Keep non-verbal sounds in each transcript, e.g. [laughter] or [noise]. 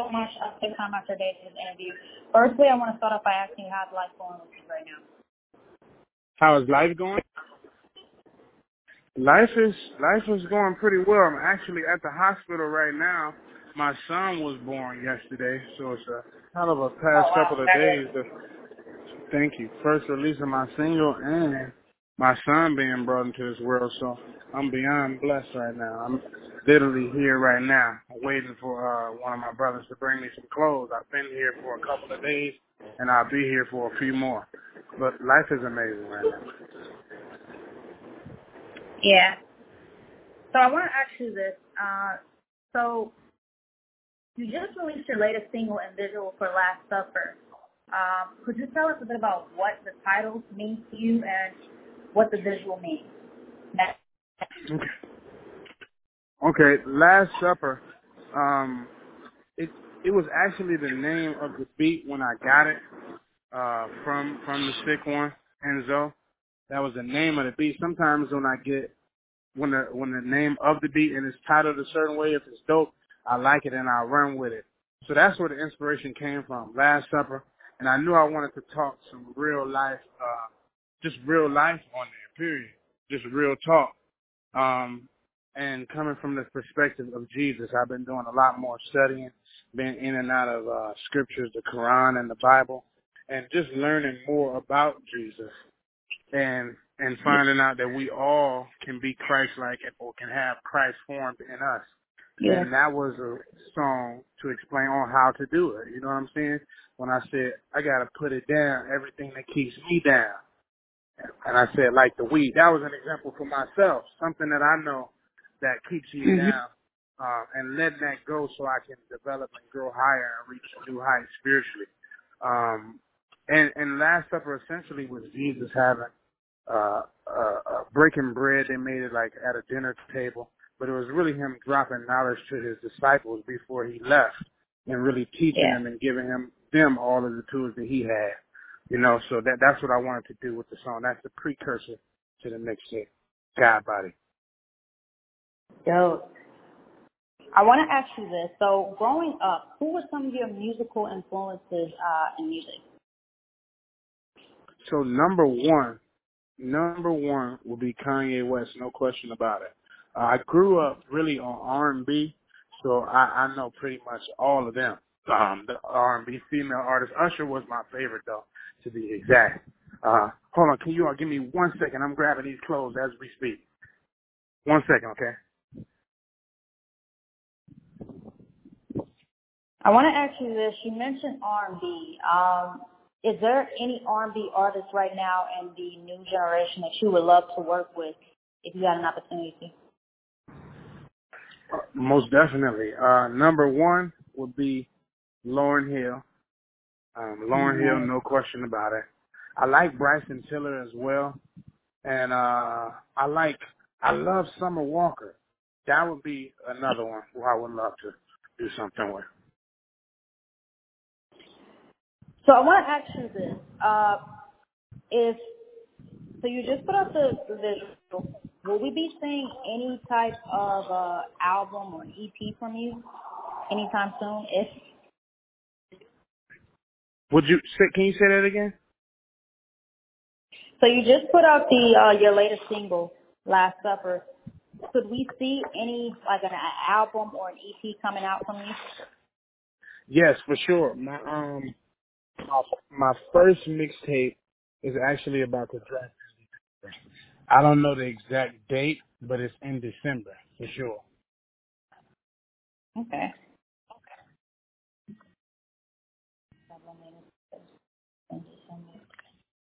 so much uh, for time after day to this interview. Firstly, I want to start off by asking you how's life going with you right now? How is life going? Life is life is going pretty well. I'm actually at the hospital right now. My son was born yesterday, so it's a kind of a past Oh, wow. couple of days. To, thank you. First release of my single and my son being brought into this world. So I'm beyond blessed right now. I'm literally here right now, waiting for uh, one of my brothers to bring me some clothes. I've been here for a couple of days, and I'll be here for a few more. But life is amazing right now. Yeah. So I want to ask you this. Uh, so you just released your latest single and visual for Last Supper. Um, could you tell us a bit about what the title means to you and what the visual means? Okay. Last Supper. Um, it it was actually the name of the beat when I got it uh, from from the sick one Enzo. That was the name of the beat. Sometimes when I get when the when the name of the beat and it's titled a certain way, if it's dope, I like it and I run with it. So that's where the inspiration came from. Last Supper, and I knew I wanted to talk some real life, uh, just real life on there. Period. Just real talk. Um, and coming from the perspective of Jesus, I've been doing a lot more studying, been in and out of uh, scriptures, the Quran and the Bible, and just learning more about Jesus and and finding out that we all can be Christ-like or can have Christ formed in us. Yeah. And that was a song to explain on how to do it. You know what I'm saying? When I said I got to put it down, everything that keeps me down. And I said like the weed. That was an example for myself, something that I know that keeps me Mhm. down. Uh, and letting that go so I can develop and grow higher and reach a new heights spiritually. Um, and, and Last Supper essentially was Jesus having uh, uh, uh, breaking bread. They made it like at a dinner table, but it was really him dropping knowledge to his disciples before he left, and really teaching Yeah. them and giving him them all of the tools that he had. You know, so that that's what I wanted to do with the song. That's the precursor to the mixtape, God Body. Dope. I want to ask you this. So, growing up, who were some of your musical influences uh, in music? So number one, number one will be Kanye West, no question about it. Uh, I grew up really on R&B, so I, I know pretty much all of them. Um, the R&B female artist. Usher was my favorite though, to be exact. Uh, hold on, can you all give me one second? I'm grabbing these clothes as we speak. One second, okay? I want to ask you this. You mentioned R&B. Um, is there any R&B artist right now in the new generation that you would love to work with if you had an opportunity? Most definitely. Uh, number one would be Lauryn Hill. Um, Lauryn Hill, no question about it. I like Bryson Tiller as well. And uh I like I love Summer Walker. That would be another one who I would love to do something with. So I want to ask you this. Uh, if so, you just put up the, the visual. Will we be seeing any type of uh, album or EP from you anytime soon? If Would you say can you say that again? so, you just put out the uh, your latest single, "Last Supper." Could we see any like an album or an EP coming out from you? Yes, for sure. My um my my first mixtape is actually about to drop. I don't know the exact date, but it's in December for sure. Okay.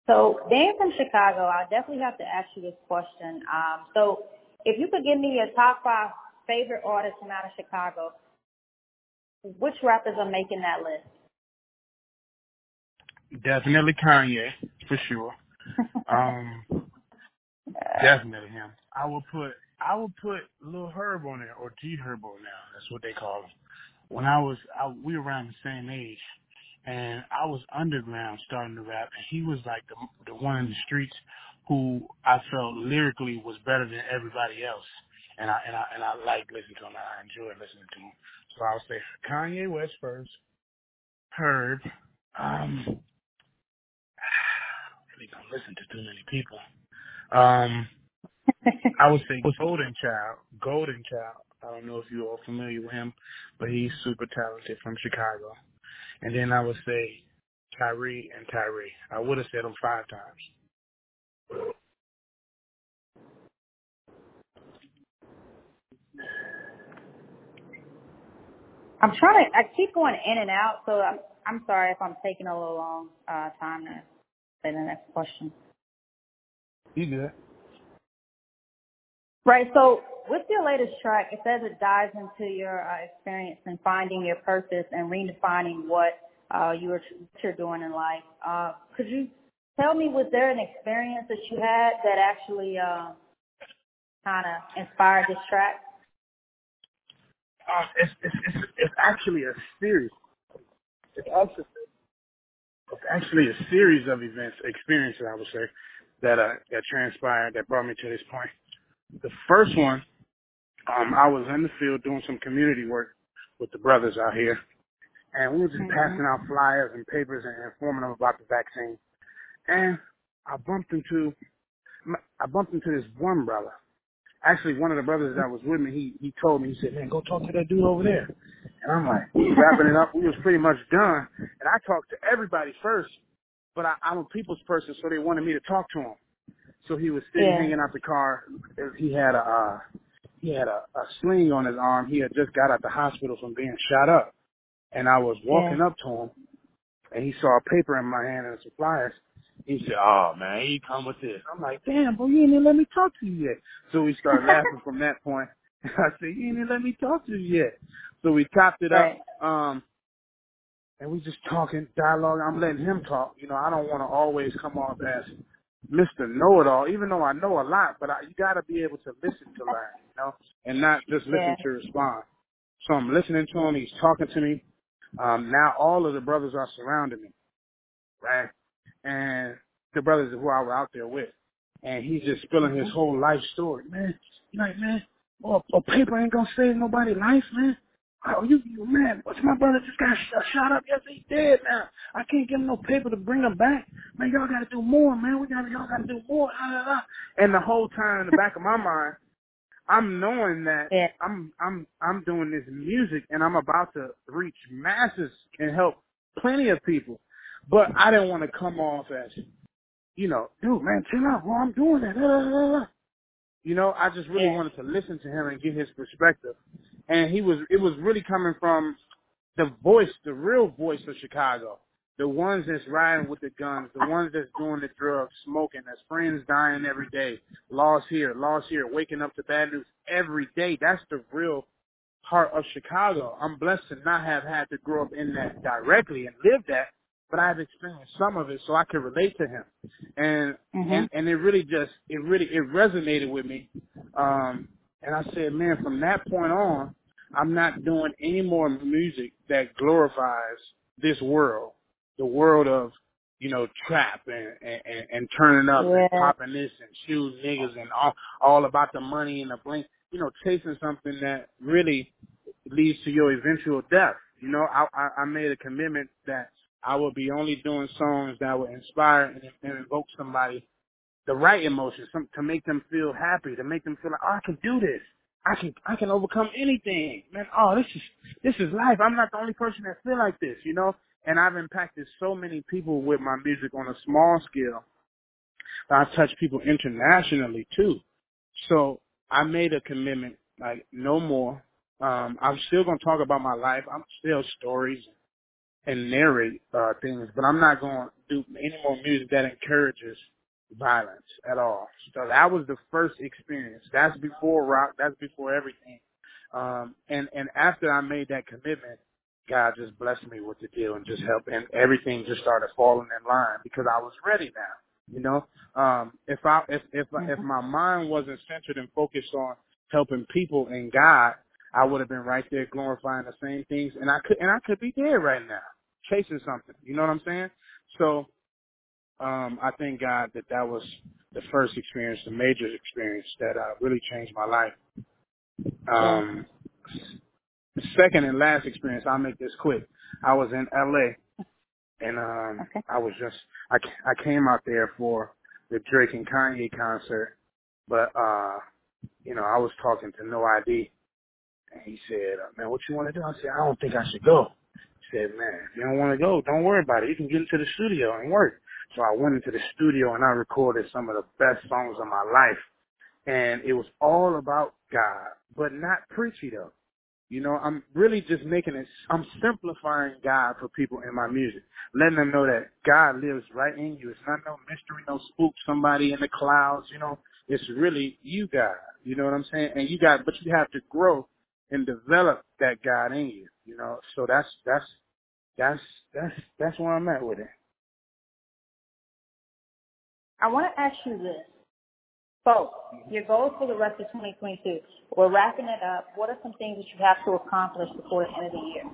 So being from Chicago, I definitely have to ask you this question. Um, so if you could give me your top five favorite artists from out of Chicago, which rappers are making that list? Definitely Kanye, for sure. Um [laughs] definitely him. I will put I will put Lil Herb on there or G Herbo now. That's what they call him. When I was I, we were around the same age and I was underground starting to rap and he was like the the one in the streets who I felt lyrically was better than everybody else. and I and I and I like listening to him. I enjoy listening to him. So I would say Kanye West first, Herb. Um, [sighs] really don't listen to too many people. Um, I would say [laughs] Golden Child. Golden Child. I don't know if you all familiar with him, but he's super talented from Chicago. And then I would say Tyree and Tyree. I would have said them five times. I'm trying to. I keep going in and out, so I'm. I'm sorry if I'm taking a little long uh, time to say the next question. You good? Right. So with your latest track, it says it dives into your uh, experience in finding your purpose and redefining what uh, you were you're doing in life. Uh, could you tell me, was there an experience that you had that actually uh, kind of inspired this track? Uh, it's, it's it's it's actually a series. It's actually it's actually a series of events, experiences, I would say, that uh that transpired that brought me to this point. The first one, um, I was in the field doing some community work with the brothers out here, and we were just Mhm. passing out flyers and papers and informing them about the vaccine. And I bumped into I bumped into this one brother. Actually, one of the brothers that was with me, he he told me, he said, "Man, go talk to that dude over there." And I'm like, wrapping it up. We was pretty much done, and I talked to everybody first, but I, I'm a people's person, so they wanted me to talk to him. So he was sitting Yeah. hanging out the car. He had a uh, he had a, a sling on his arm. He had just got out the hospital from being shot up, and I was walking Yeah. up to him, and he saw a paper in my hand and some flyers. He said, "Oh man, he come with this." I'm like, "Damn, boy, you ain't even let me talk to you yet." So we started laughing from that point. [laughs] I said, "You ain't even let me talk to you yet." So we topped it up, um, and we just talking, dialogue. I'm letting him talk. You know, I don't want to always come off as Mr. Know It All, even though I know a lot. But I, you got to be able to listen to learn, know, and not just listen Yeah. to respond. So I'm listening to him. He's talking to me. Um, now all of the brothers are surrounding me, right? And the brothers who I were out there with. And he's just spilling his whole life story. Man, like, man, oh, a paper ain't gonna save nobody's life, man. Oh, you, you man, what's my brother just got sh- shot up? Yes, he's dead now. I can't give him no paper to bring him back. Man, y'all gotta do more, man. We gotta, y'all gotta do more. Ah, ah, ah. And the whole time in the back of my mind, I'm knowing that Yeah. I'm I'm I'm doing this music and I'm about to reach masses and help plenty of people. But I didn't want to come off as, you know, dude, man, chill out. Well, I'm doing that. You know, I just really Yeah. wanted to listen to him and get his perspective. And he was it was really coming from the voice, the real voice of Chicago. The ones that's riding with the guns, the ones that's doing the drugs, smoking, that's friends dying every day, lost here, lost here, waking up to bad news every day. That's the real heart of Chicago. I'm blessed to not have had to grow up in that directly and live that, but I've experienced some of it so I can relate to him. And Mhm. and and it really just it really it resonated with me. Um and I said, man, from that point on, I'm not doing any more music that glorifies this world, the world of you know trap and and, and turning up and Yeah. popping this and shooting niggas and all all about the money and the bling. You know, chasing something that really leads to your eventual death. You know, I, I, I made a commitment that I will be only doing songs that will inspire and, and invoke somebody the right emotions, some, to make them feel happy, to make them feel like, oh, I can do this. I can, I can overcome anything. Man, oh, this is, this is life. I'm not the only person that feel like this, you know? And I've impacted so many people with my music on a small scale. I've touched people internationally too. So I made a commitment, like no more. Um, I'm still gonna talk about my life. I'm still stories and narrate uh, things, but I'm not going to do any more music that encourages violence at all. So that was the first experience. That's before rock. That's before everything. Um, and and after I made that commitment, God just blessed me with the deal and just helped, and everything just started falling in line because I was ready now. You know, um, if I if if if my mind wasn't centered and focused on helping people and God, I would have been right there glorifying the same things, and I could and I could be dead right now chasing something. You know what I'm saying? So um, I thank God that that was the first experience, the major experience that uh, really changed my life. Um, second and last experience, I'll make this quick. I was in LA and um Okay. I was just I I came out there for the Drake and Kanye concert, but uh you know I was talking to No ID, and he said, "Man, what you want to do?" I said, "I don't think I should go." He said, "Man, if you don't want to go, don't worry about it. You can get into the studio and work." So I went into the studio and I recorded some of the best songs of my life, and it was all about God, but not preachy though. You know, I'm really just making it, I'm simplifying God for people in my music, letting them know that God lives right in you. It's not no mystery, no spook, somebody in the clouds, you know. It's really you, God. You know what I'm saying? And you got, but you have to grow and develop that God in you, you know. So that's, that's, that's, that's, that's where I'm at with it. I want to ask you this. So, your goals for the rest of 2022. We're wrapping it up. What are some things that you have to accomplish before the end of the year?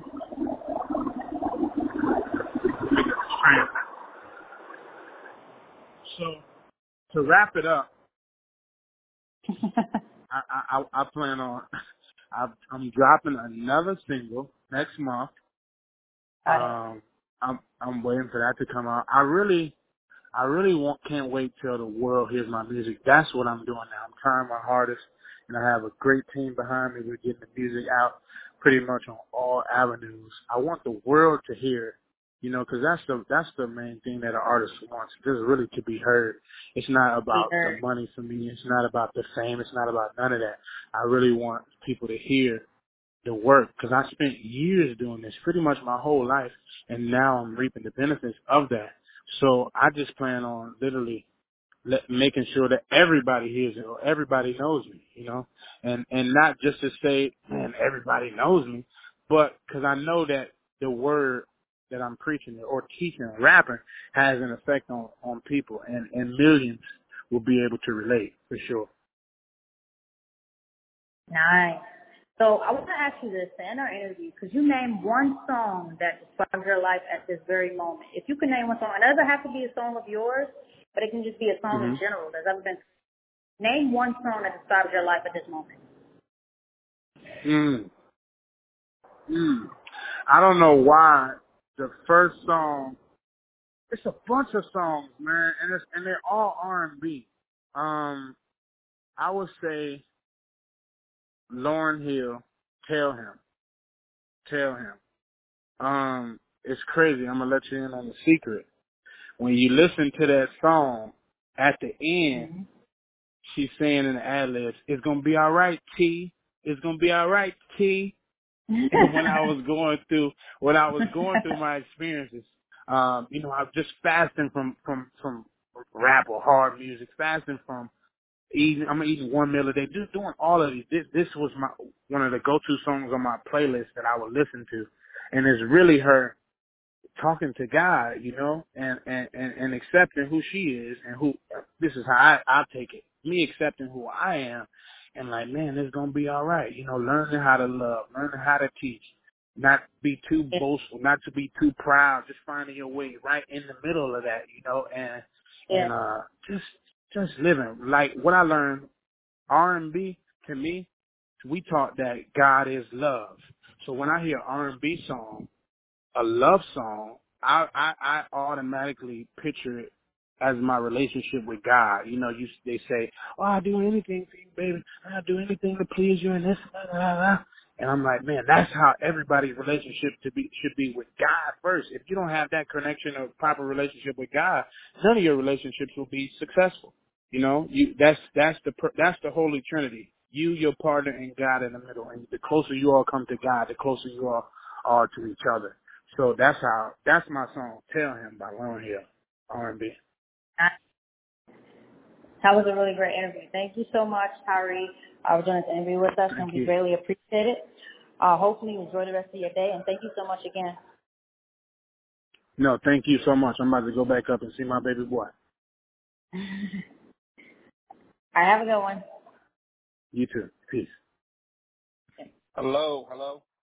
So, to wrap it up, [laughs] I, I, I I plan on, [laughs] I, I'm dropping another single next month. Um, I'm I'm waiting for that to come out. I really I really want can't wait till the world hears my music. That's what I'm doing now. I'm trying my hardest, and I have a great team behind me. We're getting the music out pretty much on all avenues. I want the world to hear it, you know, because that's the that's the main thing that an artist wants. Just really to be heard. It's not about the money for me. It's not about the fame. It's not about none of that. I really want people to hear the work because I spent years doing this, pretty much my whole life, and now I'm reaping the benefits of that. So I just plan on literally let, making sure that everybody hears it or everybody knows me, you know, and and not just to say, man, everybody knows me, but because I know that the word that I'm preaching or teaching or rapping has an effect on on people, and and millions will be able to relate for sure. Nice. So I want to ask you this to end our interview. Could you name one song that describes your life at this very moment? If you could name one song, it doesn't have to be a song of yours, but it can just be a song hmm in general that's ever been. Name one song that describes your life at this moment. Mm. Mm. I don't know why the first song. It's a bunch of songs, man, and it's and they're all R and B. Um, I would say Lauryn Hill, tell him, tell him. Um, it's crazy. I'm gonna let you in on the secret. When you listen to that song, at the end, Mm-hmm. she's saying in the ad libs, "It's gonna be all right, T. It's gonna be all right, T." When I was [laughs] going through when I was going through my experiences, um, you know, I was just fasting from from from rap or hard music, fasting from eating. I'm eating one meal a day, just doing all of these. This this was my one of the go to songs on my playlist that I would listen to, and it's really her talking to God, you know, and and and, and accepting who she is and who this is how I, I take it. Me accepting who I am, and like, man, it's gonna be all right. You know, learning how to love, learning how to teach, not be too boastful, not to be too proud, just finding your way right in the middle of that, you know, and yeah. and uh just just living like what I learned. R and B to me, we taught that God is love. So when I hear R and B song a love song, I, I I automatically picture it as my relationship with God. You know, you they say, "Oh, I'll do anything for you, baby. I'll do anything to please you," and this, blah, blah, blah. and I'm like, man, that's how everybody's relationship to be should be with God first. If you don't have that connection or proper relationship with God, none of your relationships will be successful. You know, you that's that's the that's the Holy Trinity. You, your partner, and God in the middle. And the closer you all come to God, the closer you all are to each other. So that's how that's my song. Tell him by Lauryn Hill, R and B. That was a really great interview. Thank you so much, Tyree, uh, for doing this interview with us, Thank and we you. greatly appreciate it. Uh, hopefully you enjoy the rest of your day, and thank you so much again. No, thank you so much. I'm about to go back up and see my baby boy. [laughs] I have a good one. You too. Peace. Hello, hello.